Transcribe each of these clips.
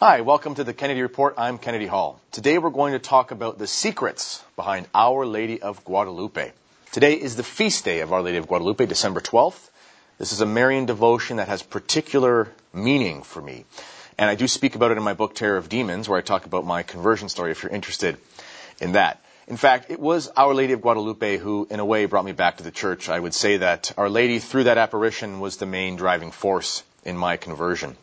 Hi, welcome to the Kennedy Report. I'm Kennedy Hall. Today we're going to talk about the secrets behind Our Lady of Guadalupe. Today is the feast day of Our Lady of Guadalupe, December 12th. This is a Marian devotion that has particular meaning for me. And I do speak about it in my book, Terror of Demons, where I talk about my conversion story if you're interested in that. In fact, it was Our Lady of Guadalupe who, in a way, brought me back to the church. I would say that Our Lady, through that apparition, was the main driving force in my conversion.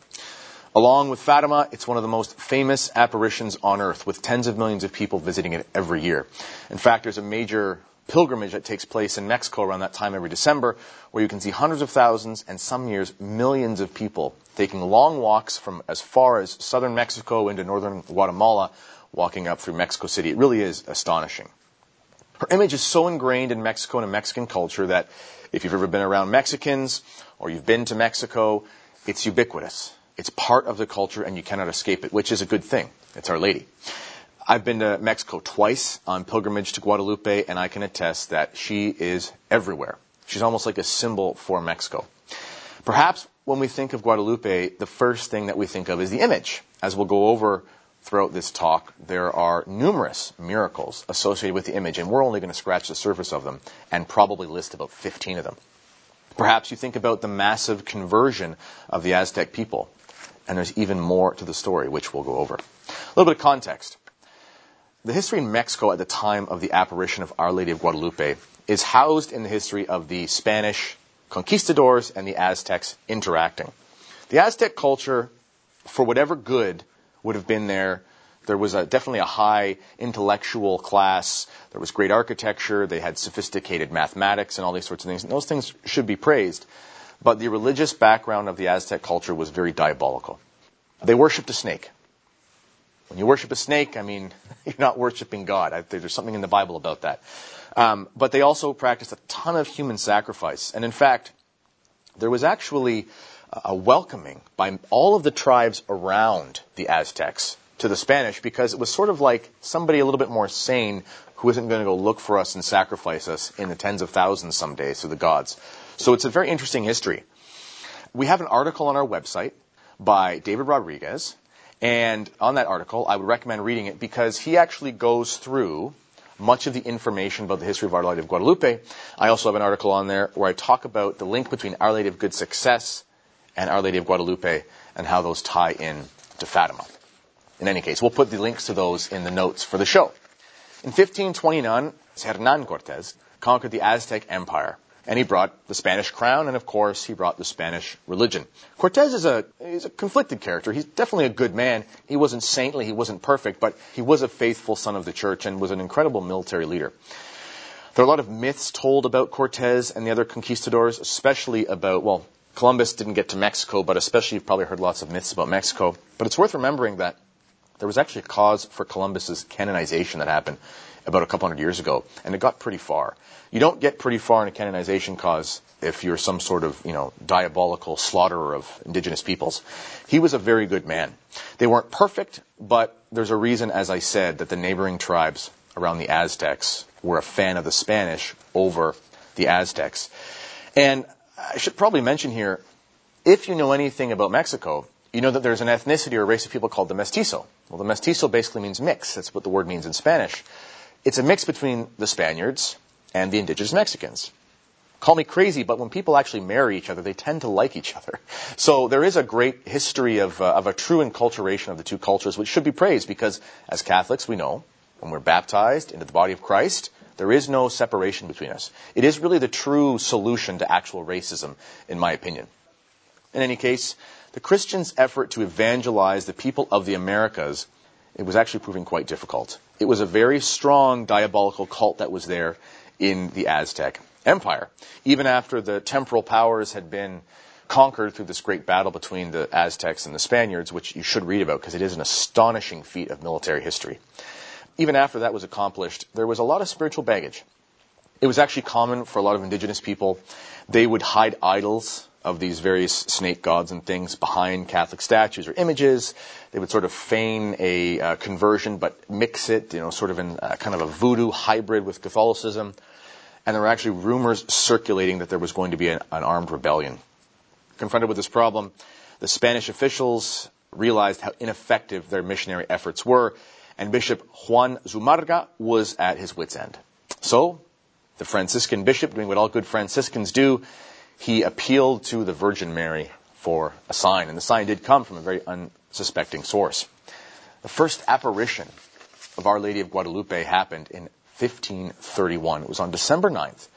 Along with Fatima, it's one of the most famous apparitions on earth, with tens of millions of people visiting it every year. In fact, there's a major pilgrimage that takes place in Mexico around that time every December, where you can see hundreds of thousands and some years millions of people taking long walks from as far as southern Mexico into northern Guatemala, walking up through Mexico City. It really is astonishing. Her image is so ingrained in Mexico and in Mexican culture that if you've ever been around Mexicans or you've been to Mexico, it's ubiquitous. It's part of the culture and you cannot escape it, which is a good thing. It's Our Lady. I've been to Mexico twice on pilgrimage to Guadalupe, and I can attest that she is everywhere. She's almost like a symbol for Mexico. Perhaps when we think of Guadalupe, the first thing that we think of is the image. As we'll go over throughout this talk, there are numerous miracles associated with the image, and we're only going to scratch the surface of them and probably list about 15 of them. Perhaps you think about the massive conversion of the Aztec people and there's even more to the story, which we'll go over. A little bit of context. The history in Mexico at the time of the apparition of Our Lady of Guadalupe is housed in the history of the Spanish conquistadors and the Aztecs interacting. The Aztec culture, for whatever good would have been there, there was a, definitely a high intellectual class. There was great architecture. They had sophisticated mathematics and all these sorts of things. And those things should be praised. But the religious background of the Aztec culture was very diabolical. They worshipped a snake. When you worship a snake, I mean, you're not worshiping God. There's something in the Bible about that. Um, but they also practiced a ton of human sacrifice. And in fact, there was actually a welcoming by all of the tribes around the Aztecs to the Spanish because it was sort of like somebody a little bit more sane who isn't going to go look for us and sacrifice us in the tens of thousands someday to the gods. So it's a very interesting history. We have an article on our website by David Rodriguez, and on that article, I would recommend reading it because he actually goes through much of the information about the history of Our Lady of Guadalupe. I also have an article on there where I talk about the link between Our Lady of Good Success and Our Lady of Guadalupe and how those tie in to Fatima. In any case, we'll put the links to those in the notes for the show. In 1529, Hernan Cortez conquered the Aztec Empire and he brought the Spanish crown, and of course, he brought the Spanish religion. Cortez is a, he's a conflicted character. He's definitely a good man. He wasn't saintly, he wasn't perfect, but he was a faithful son of the church and was an incredible military leader. There are a lot of myths told about Cortez and the other conquistadors, especially about, well, Columbus didn't get to Mexico, but especially you've probably heard lots of myths about Mexico. But it's worth remembering that there was actually a cause for Columbus's canonization that happened about a couple hundred years ago, and it got pretty far. You don't get pretty far in a canonization cause if you're some sort of, you know, diabolical slaughterer of indigenous peoples. He was a very good man. They weren't perfect, but there's a reason, as I said, that the neighboring tribes around the Aztecs were a fan of the Spanish over the Aztecs. And I should probably mention here, if you know anything about Mexico, you know that there's an ethnicity or race of people called the mestizo. Well, the mestizo basically means mix. That's what the word means in Spanish. It's a mix between the Spaniards and the indigenous Mexicans. Call me crazy, but when people actually marry each other, they tend to like each other. So there is a great history of, uh, of a true enculturation of the two cultures, which should be praised because as Catholics, we know when we're baptized into the body of Christ, there is no separation between us. It is really the true solution to actual racism, in my opinion. In any case, the Christians' effort to evangelize the people of the Americas, it was actually proving quite difficult. It was a very strong diabolical cult that was there in the Aztec Empire. Even after the temporal powers had been conquered through this great battle between the Aztecs and the Spaniards, which you should read about because it is an astonishing feat of military history. Even after that was accomplished, there was a lot of spiritual baggage. It was actually common for a lot of indigenous people. They would hide idols of these various snake gods and things behind Catholic statues or images. They would sort of feign a uh, conversion, but mix it, you know, sort of in kind of a voodoo hybrid with Catholicism. And there were actually rumors circulating that there was going to be an, an armed rebellion. Confronted with this problem, the Spanish officials realized how ineffective their missionary efforts were, and Bishop Juan Zumarraga was at his wits' end. So, the Franciscan bishop, doing what all good Franciscans do, he appealed to the Virgin Mary for a sign, and the sign did come from a very unsuspecting source. The first apparition of Our Lady of Guadalupe happened in 1531. It was on December 9th,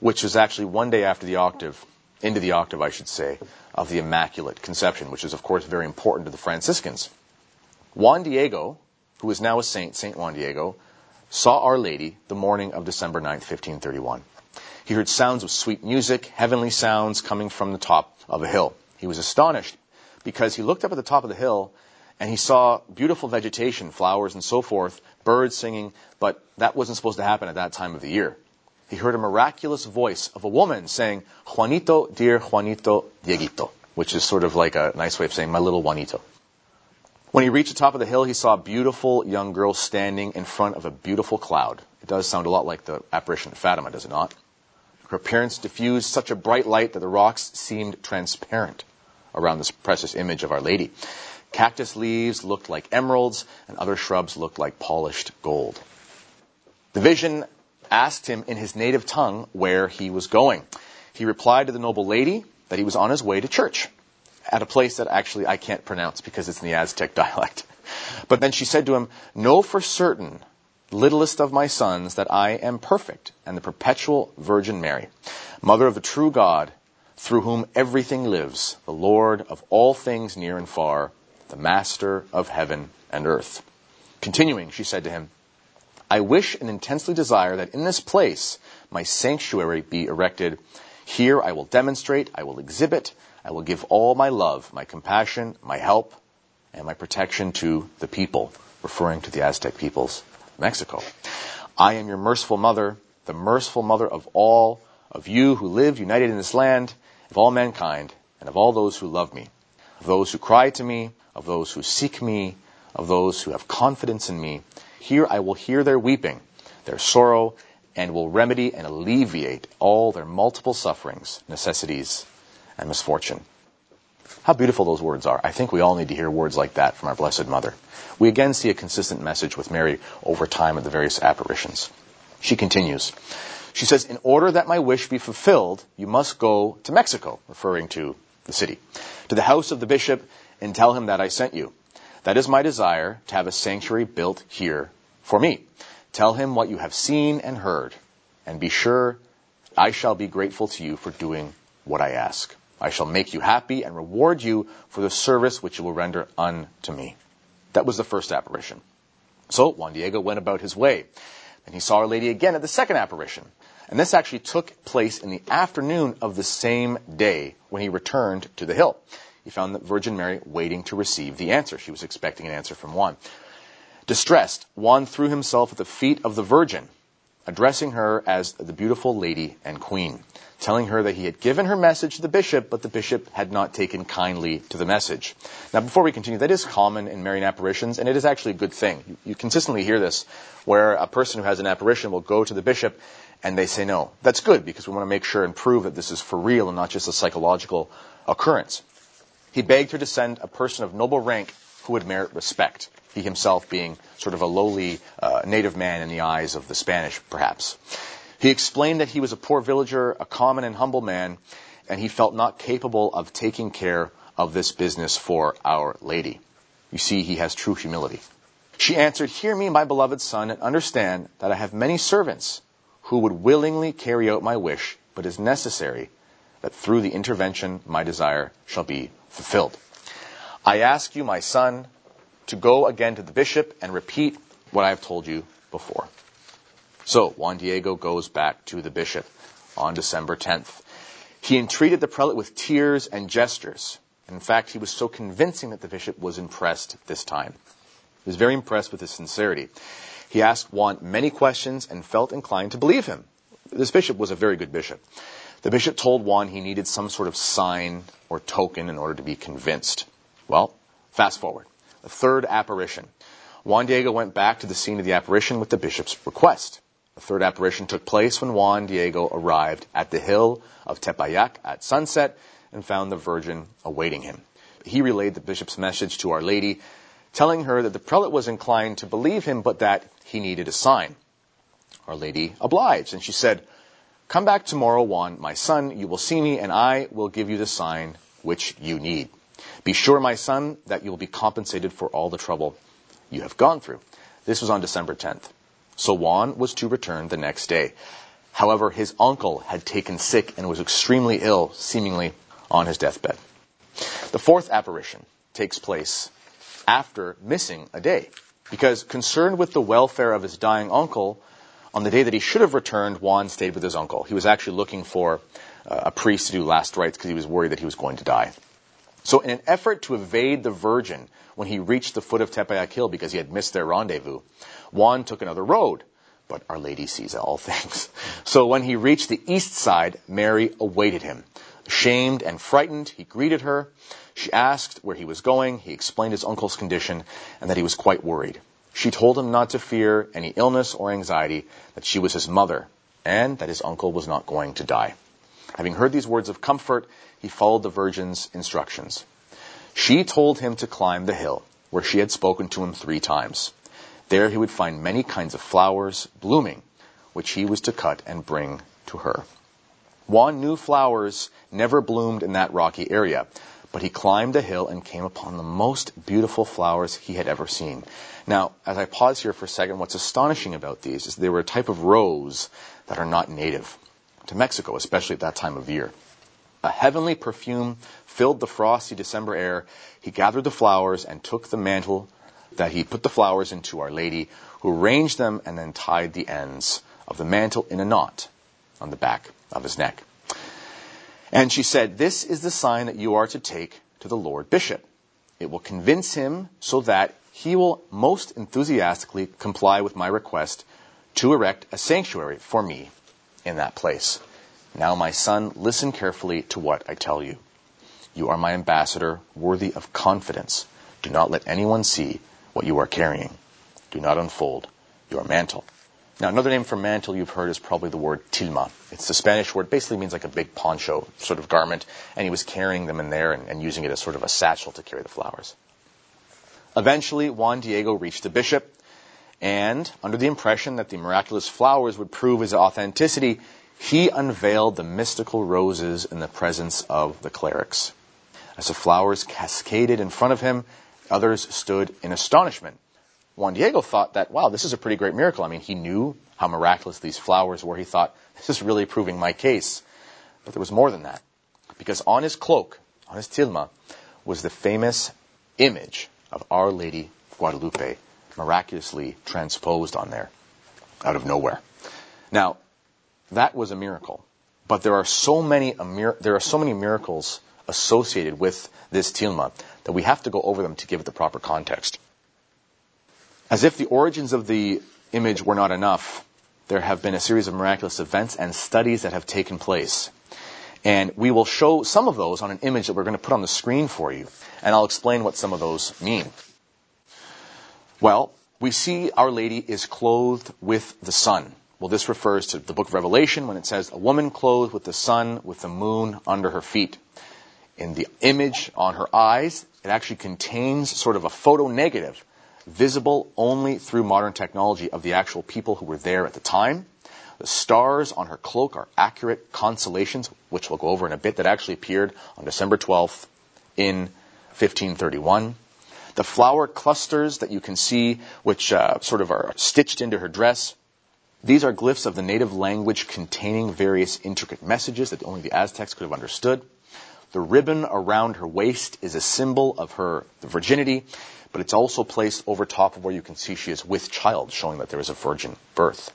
which was actually one day after the octave, into the octave, I should say, of the Immaculate Conception, which is, of course, very important to the Franciscans. Juan Diego, who is now a saint, Saint Juan Diego, saw Our Lady the morning of December 9th, 1531. He heard sounds of sweet music, heavenly sounds coming from the top of a hill. He was astonished because he looked up at the top of the hill and he saw beautiful vegetation, flowers and so forth, birds singing, but that wasn't supposed to happen at that time of the year. He heard a miraculous voice of a woman saying, Juanito, dear Juanito, Dieguito, which is sort of like a nice way of saying, my little Juanito. When he reached the top of the hill, he saw a beautiful young girl standing in front of a beautiful cloud. It does sound a lot like the apparition of Fatima, does it not? Her appearance diffused such a bright light that the rocks seemed transparent around this precious image of Our Lady. Cactus leaves looked like emeralds, and other shrubs looked like polished gold. The vision asked him in his native tongue where he was going. He replied to the noble lady that he was on his way to church at a place that actually I can't pronounce because it's in the Aztec dialect. But then she said to him, Know for certain, littlest of my sons, that I am perfect and the perpetual Virgin Mary, Mother of the true God, through whom everything lives, the Lord of all things near and far, the master of heaven and earth. Continuing, she said to him, I wish and intensely desire that in this place my sanctuary be erected. Here I will demonstrate, I will exhibit, I will give all my love, my compassion, my help, and my protection to the people, referring to the Aztec peoples Mexico. I am your merciful mother, the merciful mother of all of you who live united in this land, of all mankind, and of all those who love me, of those who cry to me, of those who seek me, of those who have confidence in me. Here I will hear their weeping, their sorrow, and will remedy and alleviate all their multiple sufferings, necessities, and misfortune. How beautiful those words are. I think we all need to hear words like that from our Blessed Mother. We again see a consistent message with Mary over time at the various apparitions. She continues. She says, In order that my wish be fulfilled, you must go to Mexico, referring to the city, to the house of the bishop and tell him that I sent you. That is my desire to have a sanctuary built here for me. Tell him what you have seen and heard, and be sure I shall be grateful to you for doing what I ask. I shall make you happy and reward you for the service which you will render unto me. That was the first apparition. So Juan Diego went about his way, and he saw Our Lady again at the second apparition. And this actually took place in the afternoon of the same day when he returned to the hill he found the Virgin Mary waiting to receive the answer. She was expecting an answer from Juan. Distressed, Juan threw himself at the feet of the Virgin, addressing her as the beautiful lady and queen, telling her that he had given her message to the bishop, but the bishop had not taken kindly to the message. Now, before we continue, that is common in Marian apparitions, and it is actually a good thing. You, you consistently hear this, where a person who has an apparition will go to the bishop and they say no. That's good because we want to make sure and prove that this is for real and not just a psychological occurrence. He begged her to send a person of noble rank who would merit respect, he himself being sort of a lowly uh, native man in the eyes of the Spanish, perhaps. He explained that he was a poor villager, a common and humble man, and he felt not capable of taking care of this business for Our Lady. You see, he has true humility. She answered, Hear me, my beloved son, and understand that I have many servants who would willingly carry out my wish, but it is necessary that through the intervention my desire shall be fulfilled. I ask you, my son, to go again to the bishop and repeat what I have told you before. So Juan Diego goes back to the bishop on December 10th. He entreated the prelate with tears and gestures. In fact, he was so convincing that the bishop was impressed this time. He was very impressed with his sincerity. He asked Juan many questions and felt inclined to believe him. This bishop was a very good bishop. The bishop told Juan he needed some sort of sign or token in order to be convinced. Well, fast forward. The third apparition. Juan Diego went back to the scene of the apparition with the bishop's request. The third apparition took place when Juan Diego arrived at the hill of Tepeyac at sunset and found the Virgin awaiting him. He relayed the bishop's message to Our Lady, telling her that the prelate was inclined to believe him, but that he needed a sign. Our Lady obliged, and she said, Come back tomorrow, Juan, my son, you will see me, and I will give you the sign which you need. Be sure, my son, that you will be compensated for all the trouble you have gone through. This was on December 10th. So Juan was to return the next day. However, his uncle had taken sick and was extremely ill, seemingly on his deathbed. The fourth apparition takes place after missing a day, because concerned with the welfare of his dying uncle, on the day that he should have returned, Juan stayed with his uncle. He was actually looking for uh, a priest to do last rites because he was worried that he was going to die. So in an effort to evade the Virgin when he reached the foot of Tepeyac Hill because he had missed their rendezvous, Juan took another road. But Our Lady sees all things. So when he reached the east side, Mary awaited him. Shamed and frightened, he greeted her. She asked where he was going. He explained his uncle's condition and that he was quite worried. She told him not to fear any illness or anxiety, that she was his mother, and that his uncle was not going to die. Having heard these words of comfort, he followed the Virgin's instructions. She told him to climb the hill, where she had spoken to him three times. There he would find many kinds of flowers blooming, which he was to cut and bring to her. Juan knew flowers never bloomed in that rocky area, but he climbed the hill and came upon the most beautiful flowers he had ever seen. Now, as I pause here for a second, what's astonishing about these is they were a type of rose that are not native to Mexico, especially at that time of year. A heavenly perfume filled the frosty December air. He gathered the flowers and took the mantle that he put the flowers into Our Lady, who arranged them and then tied the ends of the mantle in a knot on the back of his neck. And she said, This is the sign that you are to take to the Lord Bishop. It will convince him so that he will most enthusiastically comply with my request to erect a sanctuary for me in that place. Now, my son, listen carefully to what I tell you. You are my ambassador, worthy of confidence. Do not let anyone see what you are carrying. Do not unfold your mantle. Now, another name for mantle you've heard is probably the word tilma. It's the Spanish word, basically means like a big poncho sort of garment, and he was carrying them in there and, and using it as sort of a satchel to carry the flowers. Eventually, Juan Diego reached the bishop, and under the impression that the miraculous flowers would prove his authenticity, he unveiled the mystical roses in the presence of the clerics. As the flowers cascaded in front of him, Others stood in astonishment. Juan Diego thought that, wow, this is a pretty great miracle. I mean, he knew how miraculous these flowers were. He thought, this is really proving my case. But there was more than that. Because on his cloak, on his tilma, was the famous image of Our Lady Guadalupe, miraculously transposed on there, out of nowhere. Now, that was a miracle. But there are so many, there are so many miracles associated with this tilma that we have to go over them to give it the proper context. As if the origins of the image were not enough, there have been a series of miraculous events and studies that have taken place. And we will show some of those on an image that we're going to put on the screen for you. And I'll explain what some of those mean. Well, we see Our Lady is clothed with the sun. Well, this refers to the book of Revelation when it says, a woman clothed with the sun, with the moon under her feet in the image on her eyes, it actually contains sort of a photo negative, visible only through modern technology of the actual people who were there at the time. The stars on her cloak are accurate constellations, which we'll go over in a bit, that actually appeared on December 12th in 1531. The flower clusters that you can see, which uh, sort of are stitched into her dress, these are glyphs of the native language containing various intricate messages that only the Aztecs could have understood. The ribbon around her waist is a symbol of her virginity, but it's also placed over top of where you can see she is with child, showing that there is a virgin birth.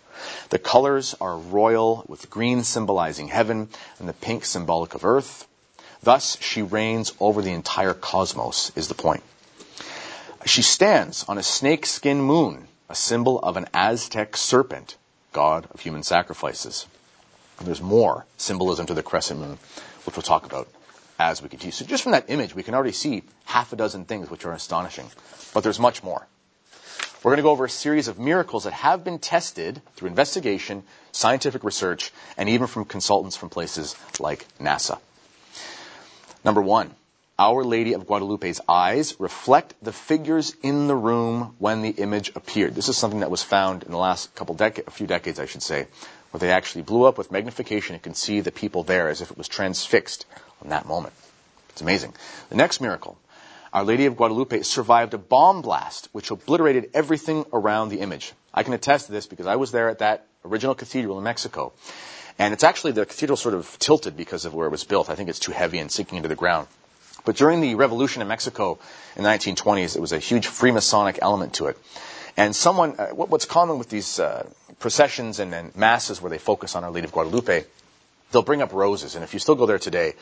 The colors are royal, with green symbolizing heaven and the pink symbolic of earth. Thus, she reigns over the entire cosmos, is the point. She stands on a snakeskin moon, a symbol of an Aztec serpent, god of human sacrifices. And there's more symbolism to the crescent moon, which we'll talk about as we continue. So just from that image, we can already see half a dozen things which are astonishing. But there's much more. We're going to go over a series of miracles that have been tested through investigation, scientific research, and even from consultants from places like NASA. Number one, Our Lady of Guadalupe's eyes reflect the figures in the room when the image appeared. This is something that was found in the last couple decades, a few decades, I should say, where they actually blew up with magnification and can see the people there as if it was transfixed on that moment. It's amazing. The next miracle, Our Lady of Guadalupe survived a bomb blast which obliterated everything around the image. I can attest to this because I was there at that original cathedral in Mexico. And it's actually, the cathedral sort of tilted because of where it was built. I think it's too heavy and sinking into the ground. But during the revolution in Mexico in the 1920s, it was a huge Freemasonic element to it. And someone, uh, what's common with these uh, processions and, and, masses where they focus on Our Lady of Guadalupe, they'll bring up roses. And if you still go there today,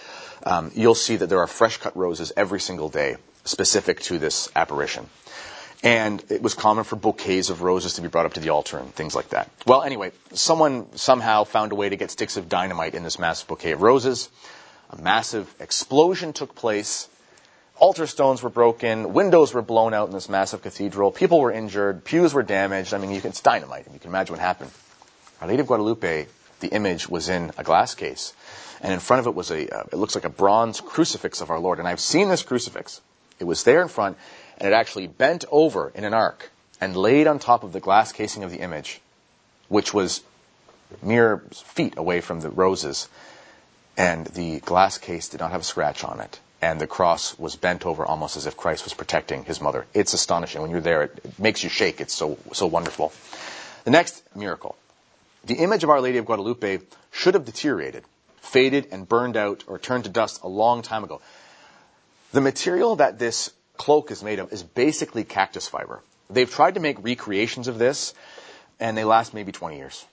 um, you'll see that there are fresh cut roses every single day specific to this apparition. And it was common for bouquets of roses to be brought up to the altar and things like that. Well, anyway, someone somehow found a way to get sticks of dynamite in this massive bouquet of roses. A massive explosion took place. Altar stones were broken. Windows were blown out in this massive cathedral. People were injured. Pews were damaged. I mean, you can, it's dynamite. You can imagine what happened. Our Lady of Guadalupe, the image was in a glass case. And in front of it was a, uh, it looks like a bronze crucifix of our Lord. And I've seen this crucifix. It was there in front, and it actually bent over in an arc and laid on top of the glass casing of the image, which was mere feet away from the roses and the glass case did not have a scratch on it. And the cross was bent over almost as if Christ was protecting his mother. It's astonishing. When you're there, it, makes you shake. It's so, so wonderful. The next miracle. The image of Our Lady of Guadalupe should have deteriorated, faded, and burned out or turned to dust a long time ago. The material that this cloak is made of is basically cactus fiber. They've tried to make recreations of this, and they last maybe 20 years.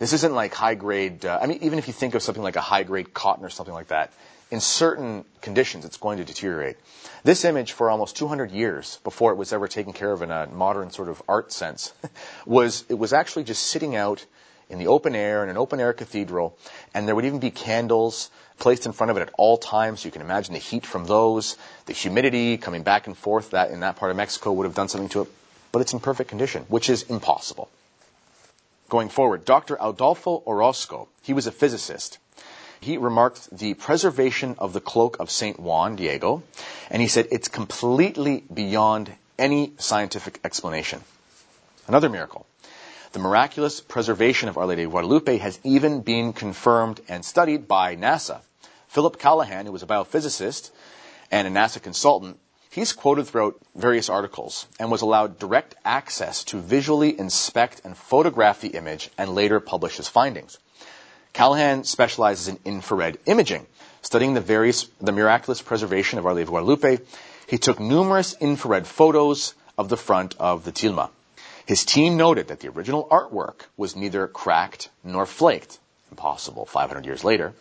This isn't like high grade, uh, I mean, even if you think of something like a high grade cotton or something like that, in certain conditions it's going to deteriorate. This image, for almost 200 years before it was ever taken care of in a modern sort of art sense, was, it was actually just sitting out in the open air in an open air cathedral, and there would even be candles placed in front of it at all times. You can imagine the heat from those, the humidity coming back and forth that in that part of Mexico would have done something to it. But it's in perfect condition, which is impossible going forward. Dr. Adolfo Orozco, he was a physicist. He remarked the preservation of the cloak of St. Juan Diego, and he said it's completely beyond any scientific explanation. Another miracle. The miraculous preservation of Our Lady of Guadalupe has even been confirmed and studied by NASA. Philip Callahan, who was a biophysicist and a NASA consultant, He's quoted throughout various articles and was allowed direct access to visually inspect and photograph the image and later publish his findings. Callahan specializes in infrared imaging, studying the various, the miraculous preservation of Our Lady of Guadalupe. He took numerous infrared photos of the front of the tilma. His team noted that the original artwork was neither cracked nor flaked. Impossible 500 years later.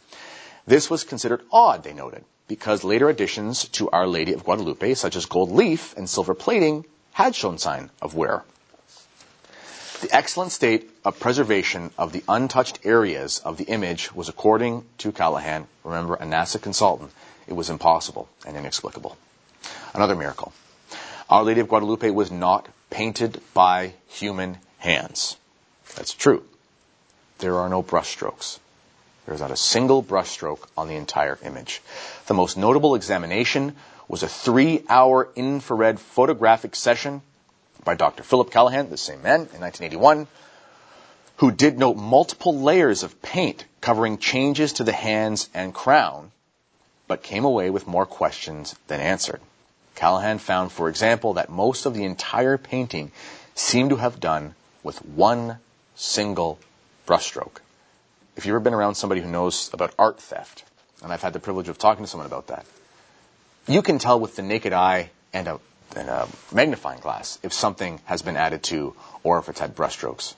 This was considered odd, they noted because later additions to Our Lady of Guadalupe, such as gold leaf and silver plating, had shown sign of wear. The excellent state of preservation of the untouched areas of the image was, according to Callahan, remember, a NASA consultant, it was impossible and inexplicable. Another miracle. Our Lady of Guadalupe was not painted by human hands. That's true. There are no brushstrokes. There is not a single brushstroke on the entire image. The most notable examination was a three hour infrared photographic session by Dr. Philip Callahan, the same man, in 1981, who did note multiple layers of paint covering changes to the hands and crown, but came away with more questions than answered. Callahan found, for example, that most of the entire painting seemed to have done with one single brushstroke if you've ever been around somebody who knows about art theft, and I've had the privilege of talking to someone about that, you can tell with the naked eye and a, and a magnifying glass if something has been added to or if it's had brushstrokes.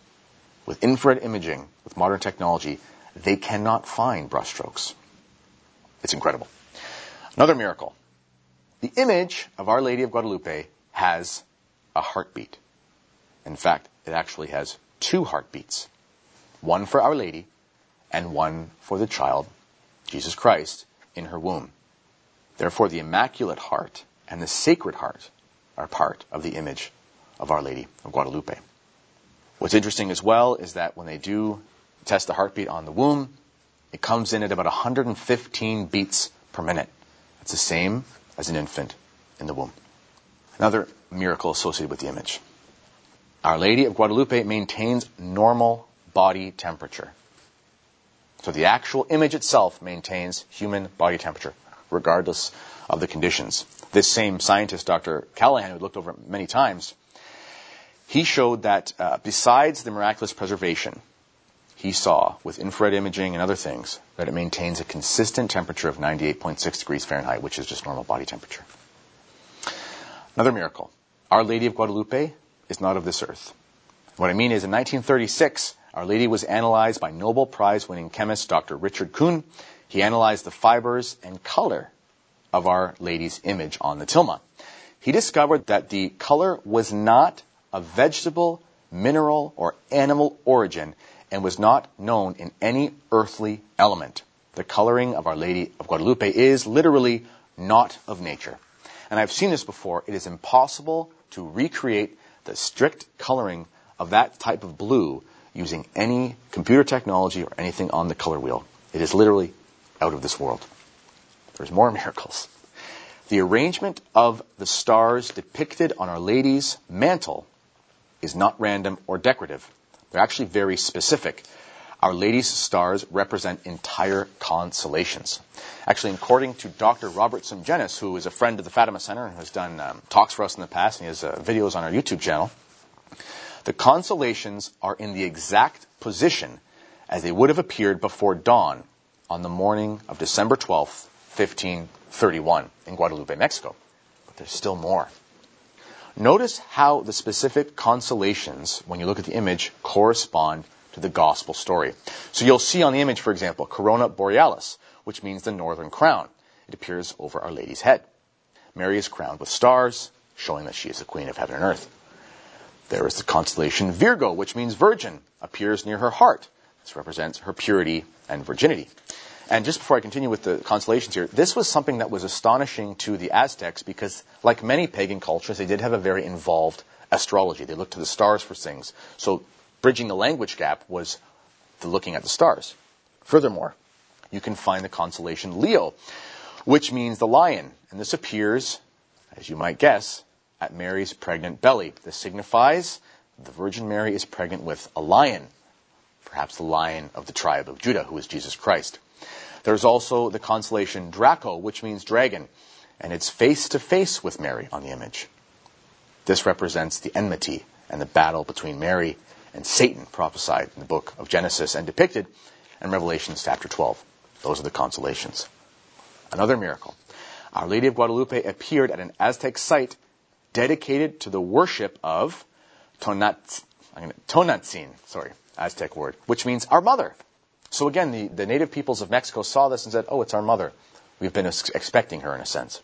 With infrared imaging, with modern technology, they cannot find brushstrokes. It's incredible. Another miracle. The image of Our Lady of Guadalupe has a heartbeat. In fact, it actually has two heartbeats. One for Our Lady and one for the child, Jesus Christ, in her womb. Therefore, the Immaculate Heart and the Sacred Heart are part of the image of Our Lady of Guadalupe. What's interesting as well is that when they do test the heartbeat on the womb, it comes in at about 115 beats per minute. It's the same as an infant in the womb. Another miracle associated with the image. Our Lady of Guadalupe maintains normal body temperature. So the actual image itself maintains human body temperature, regardless of the conditions. This same scientist, Dr. Callahan, who looked over it many times, he showed that uh, besides the miraculous preservation, he saw with infrared imaging and other things that it maintains a consistent temperature of 98.6 degrees Fahrenheit, which is just normal body temperature. Another miracle. Our Lady of Guadalupe is not of this earth. What I mean is in 1936, Our Lady was analyzed by Nobel Prize winning chemist Dr. Richard Kuhn. He analyzed the fibers and color of Our Lady's image on the tilma. He discovered that the color was not a vegetable, mineral, or animal origin and was not known in any earthly element. The coloring of Our Lady of Guadalupe is literally not of nature. And I've seen this before. It is impossible to recreate the strict coloring of that type of blue using any computer technology or anything on the color wheel. It is literally out of this world. There's more miracles. The arrangement of the stars depicted on Our Lady's mantle is not random or decorative. They're actually very specific. Our Lady's stars represent entire constellations. Actually, according to Dr. Robert Sungenis, who is a friend of the Fatima Center and has done um, talks for us in the past, and he has uh, videos on our YouTube channel, the constellations are in the exact position as they would have appeared before dawn on the morning of December 12, 1531, in Guadalupe, Mexico. But there's still more. Notice how the specific constellations, when you look at the image, correspond to the gospel story. So you'll see on the image, for example, Corona Borealis, which means the northern crown. It appears over Our Lady's head. Mary is crowned with stars, showing that she is the queen of heaven and earth. There is the constellation Virgo, which means virgin, appears near her heart. This represents her purity and virginity. And just before I continue with the constellations here, this was something that was astonishing to the Aztecs because, like many pagan cultures, they did have a very involved astrology. They looked to the stars for things. So, bridging the language gap was the looking at the stars. Furthermore, you can find the constellation Leo, which means the lion. And this appears, as you might guess, at Mary's pregnant belly. This signifies the Virgin Mary is pregnant with a lion, perhaps the lion of the tribe of Judah, who is Jesus Christ. There's also the constellation Draco, which means dragon, and it's face to face with Mary on the image. This represents the enmity and the battle between Mary and Satan prophesied in the book of Genesis and depicted in Revelation chapter 12. Those are the constellations. Another miracle. Our Lady of Guadalupe appeared at an Aztec site dedicated to the worship of Tonat, Tonantzin, sorry, Aztec word, which means our mother. So again, the, the native peoples of Mexico saw this and said, oh, it's our mother. We've been expecting her in a sense.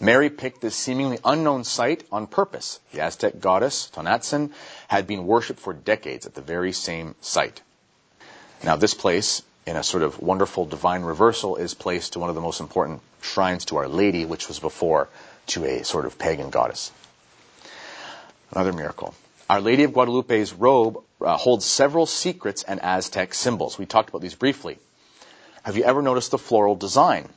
Mary picked this seemingly unknown site on purpose. The Aztec goddess, Tonatzin, had been worshipped for decades at the very same site. Now, this place, in a sort of wonderful divine reversal, is placed to one of the most important shrines to Our Lady, which was before to a sort of pagan goddess. Another miracle. Our Lady of Guadalupe's robe uh, holds several secrets and Aztec symbols. We talked about these briefly. Have you ever noticed the floral design?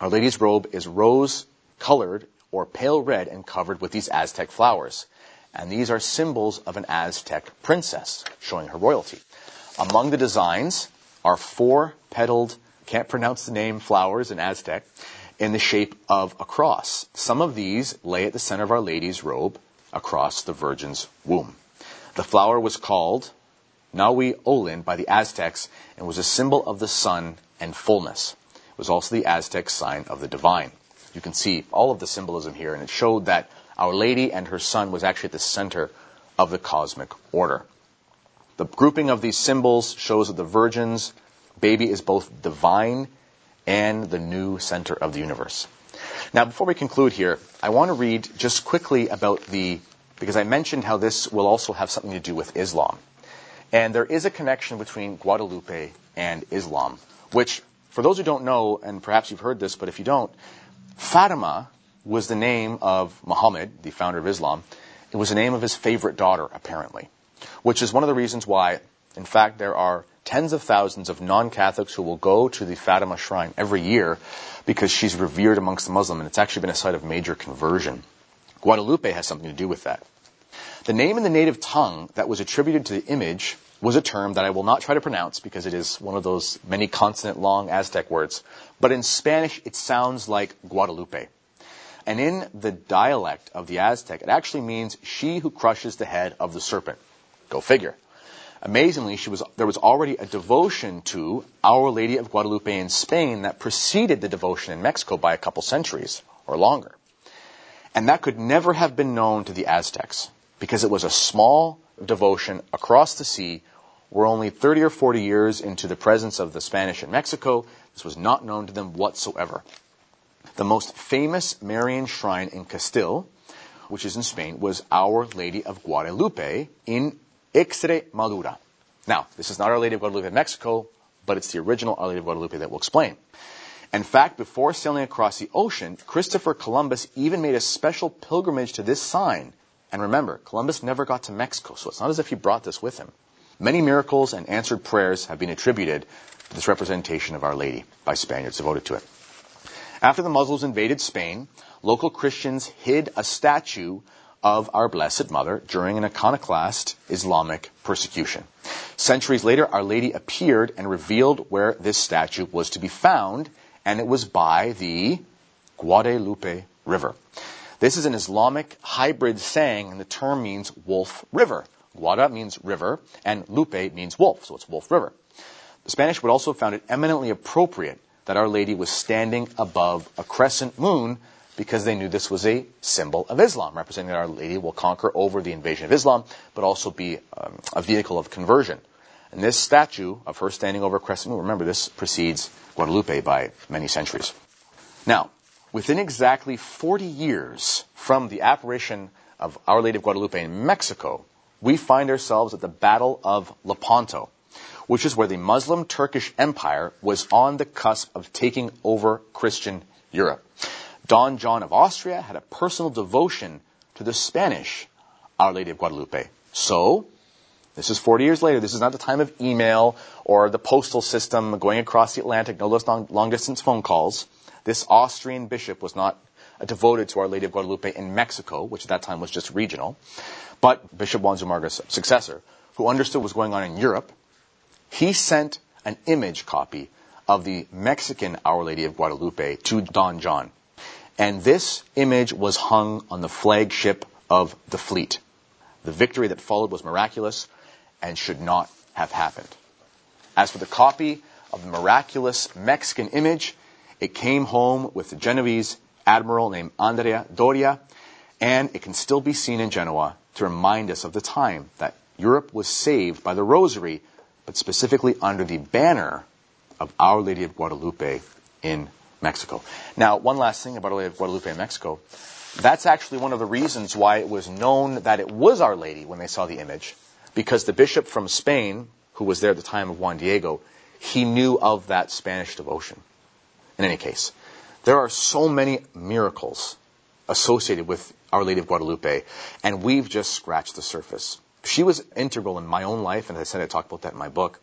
Our Lady's robe is rose colored or pale red and covered with these Aztec flowers. And these are symbols of an Aztec princess, showing her royalty. Among the designs are four petaled, can't pronounce the name, flowers in Aztec in the shape of a cross. Some of these lay at the center of Our Lady's robe, across the Virgin's womb. The flower was called Nahui Olin by the Aztecs and was a symbol of the sun and fullness. It was also the Aztec sign of the divine. You can see all of the symbolism here, and it showed that Our Lady and her son was actually at the center of the cosmic order. The grouping of these symbols shows that the Virgin's baby is both divine and the new center of the universe. Now, before we conclude here, I want to read just quickly about the, because I mentioned how this will also have something to do with Islam. And there is a connection between Guadalupe and Islam, which, for those who don't know, and perhaps you've heard this, but if you don't, Fatima was the name of Muhammad, the founder of Islam. It was the name of his favorite daughter, apparently, which is one of the reasons why In fact, there are tens of thousands of non-Catholics who will go to the Fatima shrine every year because she's revered amongst the Muslim, and it's actually been a site of major conversion. Guadalupe has something to do with that. The name in the native tongue that was attributed to the image was a term that I will not try to pronounce because it is one of those many consonant long Aztec words. But in Spanish, it sounds like Guadalupe. And in the dialect of the Aztec, it actually means she who crushes the head of the serpent. Go figure. Amazingly, was, there was already a devotion to Our Lady of Guadalupe in Spain that preceded the devotion in Mexico by a couple centuries or longer. And that could never have been known to the Aztecs because it was a small devotion across the sea. We're only 30 or 40 years into the presence of the Spanish in Mexico. This was not known to them whatsoever. The most famous Marian shrine in Castile, which is in Spain, was Our Lady of Guadalupe in Extremadura. Now, this is not Our Lady of Guadalupe in Mexico, but it's the original Our Lady of Guadalupe that we'll explain. In fact, before sailing across the ocean, Christopher Columbus even made a special pilgrimage to this sign. And remember, Columbus never got to Mexico, so it's not as if he brought this with him. Many miracles and answered prayers have been attributed to this representation of Our Lady by Spaniards devoted to it. After the Muslims invaded Spain, local Christians hid a statue of our Blessed Mother during an iconoclast Islamic persecution. Centuries later, Our Lady appeared and revealed where this statue was to be found, and it was by the Guadalupe River. This is an Islamic hybrid saying, and the term means wolf river. Guada means river, and lupe means wolf, so it's wolf river. The Spanish would also have found it eminently appropriate that Our Lady was standing above a crescent moon because they knew this was a symbol of Islam, representing that Our Lady will conquer over the invasion of Islam, but also be um, a vehicle of conversion. And this statue of her standing over a crescent moon, remember this precedes Guadalupe by many centuries. Now, within exactly 40 years from the apparition of Our Lady of Guadalupe in Mexico, we find ourselves at the Battle of Lepanto, which is where the Muslim Turkish Empire was on the cusp of taking over Christian Europe. Don John of Austria had a personal devotion to the Spanish Our Lady of Guadalupe. So, this is 40 years later. This is not the time of email or the postal system going across the Atlantic, no less long, long distance phone calls. This Austrian bishop was not devoted to Our Lady of Guadalupe in Mexico, which at that time was just regional, but Bishop Juan Zumarraga's successor, who understood what was going on in Europe, he sent an image copy of the Mexican Our Lady of Guadalupe to Don John. And this image was hung on the flagship of the fleet. The victory that followed was miraculous and should not have happened. As for the copy of the miraculous Mexican image, it came home with the Genoese admiral named Andrea Doria, and it can still be seen in Genoa to remind us of the time that Europe was saved by the Rosary, but specifically under the banner of Our Lady of Guadalupe in Mexico. Now, one last thing about Our Lady of Guadalupe in Mexico. That's actually one of the reasons why it was known that it was Our Lady when they saw the image, because the bishop from Spain, who was there at the time of Juan Diego, he knew of that Spanish devotion. In any case, there are so many miracles associated with Our Lady of Guadalupe, and we've just scratched the surface. She was integral in my own life, and as I said, I talk about that in my book.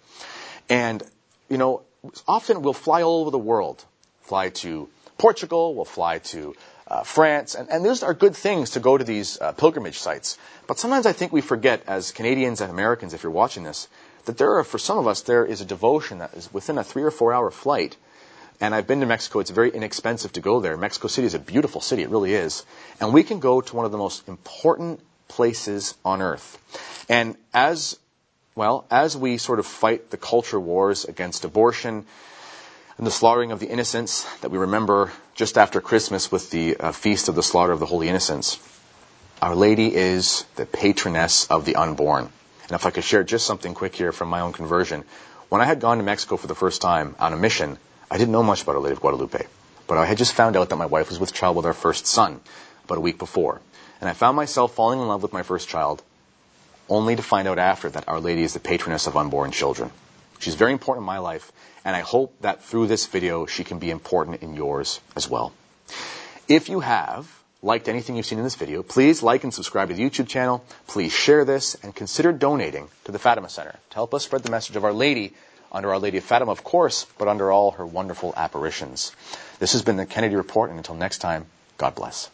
And, you know, often we'll fly all over the world fly to Portugal, we'll fly to uh, France, and, and those are good things to go to these uh, pilgrimage sites. But sometimes I think we forget, as Canadians and Americans, if you're watching this, that there are, for some of us, there is a devotion that is within a three or four hour flight. And I've been to Mexico. It's very inexpensive to go there. Mexico City is a beautiful city. It really is. And we can go to one of the most important places on earth. And as, well, as we sort of fight the culture wars against abortion, and the slaughtering of the innocents that we remember just after Christmas with the uh, feast of the slaughter of the holy innocents. Our Lady is the patroness of the unborn. And if I could share just something quick here from my own conversion, when I had gone to Mexico for the first time on a mission, I didn't know much about Our Lady of Guadalupe. But I had just found out that my wife was with child with our first son about a week before. And I found myself falling in love with my first child, only to find out after that Our Lady is the patroness of unborn children. She's very important in my life, and I hope that through this video she can be important in yours as well. If you have liked anything you've seen in this video, please like and subscribe to the YouTube channel. Please share this and consider donating to the Fatima Center to help us spread the message of Our Lady under Our Lady of Fatima, of course, but under all her wonderful apparitions. This has been the Kennedy Report, and until next time, God bless.